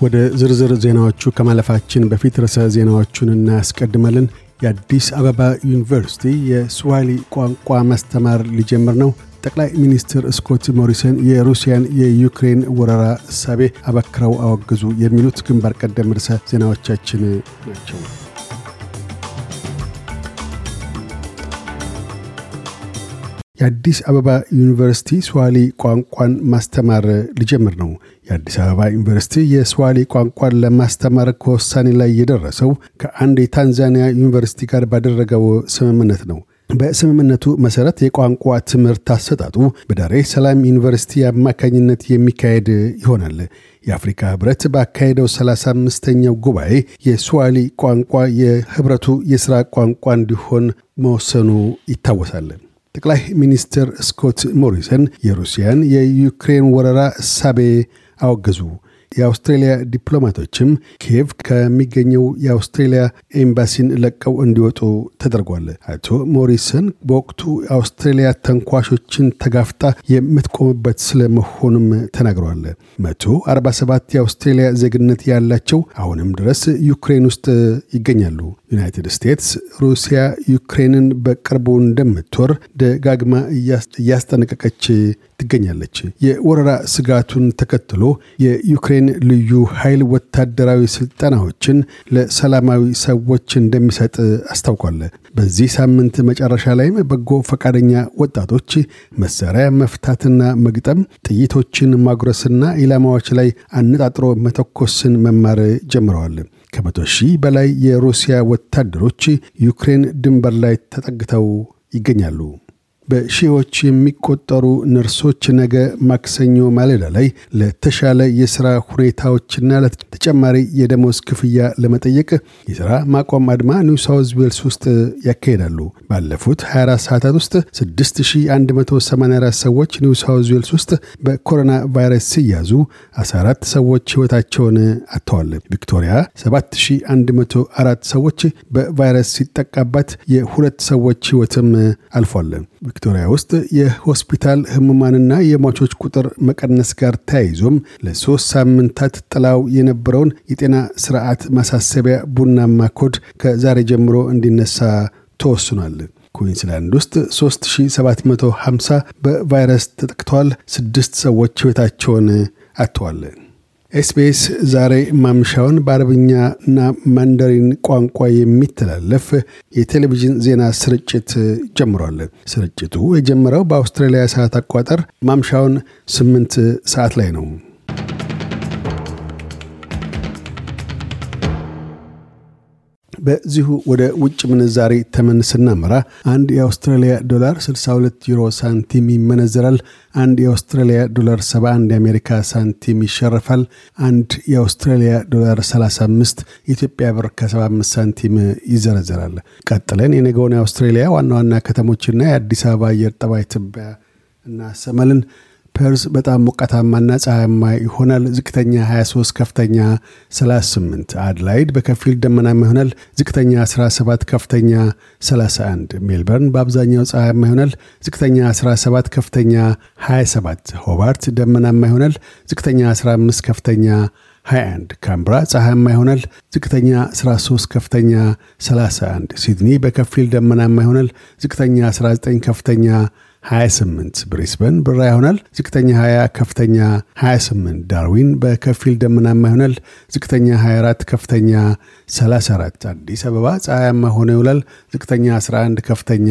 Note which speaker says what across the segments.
Speaker 1: ወደ ዝርዝር ዜናዎቹ ከማለፋችን በፊት ርዕሰ ዜናዎቹን እናያስቀድመልን። የአዲስ አበባ ዩኒቨርሲቲ የስዋሂሊ ቋንቋ ማስተማር ሊጀምር ነው። ጠቅላይ ሚኒስትር ስኮት ሞሪሰን የሩሲያን የዩክሬን ወረራ እሳቤ አበክረው አወገዙ። የሚሉት ግንባር ቀደም ርዕሰ ዜናዎቻችን ናቸው። የአዲስ አበባ ዩኒቨርሲቲ ስዋሂሊ ቋንቋን ማስተማር ሊጀምር ነው። የአዲስ አበባ ዩኒቨርሲቲ የስዋሂሊ ቋንቋን ለማስተማር ከውሳኔ ላይ የደረሰው ከአንድ የታንዛኒያ ዩኒቨርሲቲ ጋር ባደረገው ስምምነት ነው። በስምምነቱ መሰረት የቋንቋ ትምህርት አሰጣጡ በዳሬ ሰላም ዩኒቨርሲቲ አማካኝነት የሚካሄድ ይሆናል። የአፍሪካ ህብረት ባካሄደው 35ኛው ጉባኤ የስዋሂሊ ቋንቋ የህብረቱ የሥራ ቋንቋ እንዲሆን መወሰኑ ይታወሳል። ጠቅላይ ሚኒስትር ስኮት ሞሪሰን የሩሲያን የዩክሬን ወረራ እሳቤ አወገዙ። የአውስትሬልያ ዲፕሎማቶችም ኪየቭ ከሚገኘው የአውስትሬልያ ኤምባሲን ለቀው እንዲወጡ ተደርጓል። አቶ ሞሪሰን በወቅቱ አውስትሬልያ ተንኳሾችን ተጋፍጣ የምትቆምበት ስለመሆኑም ተናግረዋል። መቶ 47 የአውስትሬልያ ዜግነት ያላቸው አሁንም ድረስ ዩክሬን ውስጥ ይገኛሉ። ዩናይትድ ስቴትስ ሩሲያ ዩክሬንን በቅርቡ እንደምትወር ደጋግማ እያስጠነቀቀች ትገኛለች። የወረራ ስጋቱን ተከትሎ የዩክሬን ልዩ ኃይል ወታደራዊ ስልጠናዎችን ለሰላማዊ ሰዎች እንደሚሰጥ አስታውቋል። በዚህ ሳምንት መጨረሻ ላይም በጎ ፈቃደኛ ወጣቶች መሳሪያ መፍታትና መግጠም፣ ጥይቶችን ማጉረስና ኢላማዎች ላይ አነጣጥሮ መተኮስን መማር ጀምረዋል። ከመቶ ሺህ በላይ የሩሲያ ወታደሮች ዩክሬን ድንበር ላይ ተጠግተው ይገኛሉ። በሺዎች የሚቆጠሩ ነርሶች ነገ ማክሰኞ ማለዳ ላይ ለተሻለ የሥራ ሁኔታዎችና ለተጨማሪ የደሞዝ ክፍያ ለመጠየቅ የሥራ ማቆም አድማ ኒው ሳውዝ ዌልስ ውስጥ ያካሂዳሉ። ባለፉት 24 ሰዓታት ውስጥ 6184 ሰዎች ኒው ሳውዝ ዌልስ ውስጥ በኮሮና ቫይረስ ሲያዙ 14 ሰዎች ሕይወታቸውን አጥተዋል። ቪክቶሪያ 7104 ሰዎች በቫይረስ ሲጠቃባት የሁለት ሰዎች ሕይወትም አልፏል። ቪክቶሪያ ውስጥ የሆስፒታል ህሙማንና የሟቾች ቁጥር መቀነስ ጋር ተያይዞም ለሶስት ሳምንታት ጥላው የነበረውን የጤና ስርዓት ማሳሰቢያ ቡናማ ኮድ ከዛሬ ጀምሮ እንዲነሳ ተወስኗል። ኩዊንስላንድ ውስጥ 3750 በቫይረስ ተጠቅተዋል። ስድስት ሰዎች ሕይወታቸውን አጥተዋል። ኤስቢኤስ ዛሬ ማምሻውን በአረብኛና ማንደሪን ቋንቋ የሚተላለፍ የቴሌቪዥን ዜና ስርጭት ጀምሯል። ስርጭቱ የጀመረው በአውስትራሊያ ሰዓት አቋጠር ማምሻውን ስምንት ሰዓት ላይ ነው። በዚሁ ወደ ውጭ ምንዛሪ ተመን ስናመራ አንድ የአውስትራሊያ ዶላር 62 ዩሮ ሳንቲም ይመነዘራል። አንድ የአውስትራሊያ ዶላር 71 የአሜሪካ ሳንቲም ይሸርፋል። አንድ የአውስትራሊያ ዶላር 35 የኢትዮጵያ ብር ከ75 ሳንቲም ይዘረዘራል። ቀጥለን የነገውን የአውስትራሊያ ዋና ዋና ከተሞችና የአዲስ አበባ አየር ጠባይ ትንበያ እናሰማለን። ፐርስ በጣም ሞቃታማና ፀሐያማ ይሆናል። ዝቅተኛ 23፣ ከፍተኛ 38። አድላይድ በከፊል ደመናማ ይሆናል። ዝቅተኛ 17፣ ከፍተኛ 31። ሜልበርን በአብዛኛው ፀሐያማ ይሆናል። ዝቅተኛ 17፣ ከፍተኛ 27። ሆባርት ደመናማ ይሆናል። ዝቅተኛ 15፣ ከፍተኛ 21 ካንብራ ፀሐያማ ይሆናል። ዝቅተኛ 13 ከፍተኛ 31 ሲድኒ በከፊል ደመናማ ይሆናል። ዝቅተኛ 19 ከፍተኛ 28 ብሪስበን ብራ ይሆናል። ዝቅተኛ 20 ከፍተኛ 28 ዳርዊን በከፊል ደመናማ ይሆናል። ዝቅተኛ 24 ከፍተኛ 34 አዲስ አበባ ፀሐያማ ሆኖ ይውላል። ዝቅተኛ 11 ከፍተኛ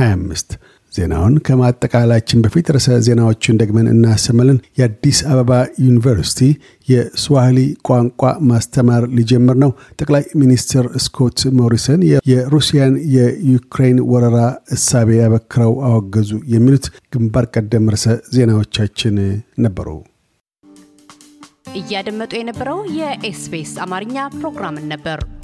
Speaker 1: 25 ዜናውን ከማጠቃላችን በፊት ርዕሰ ዜናዎችን ደግመን እናሰማለን። የአዲስ አበባ ዩኒቨርሲቲ የስዋሂሊ ቋንቋ ማስተማር ሊጀምር ነው። ጠቅላይ ሚኒስትር ስኮት ሞሪሰን የሩሲያን የዩክሬን ወረራ እሳቤ ያበክረው አወገዙ። የሚሉት ግንባር ቀደም ርዕሰ ዜናዎቻችን ነበሩ።
Speaker 2: እያደመጡ የነበረው የኤስቢኤስ አማርኛ ፕሮግራምን ነበር።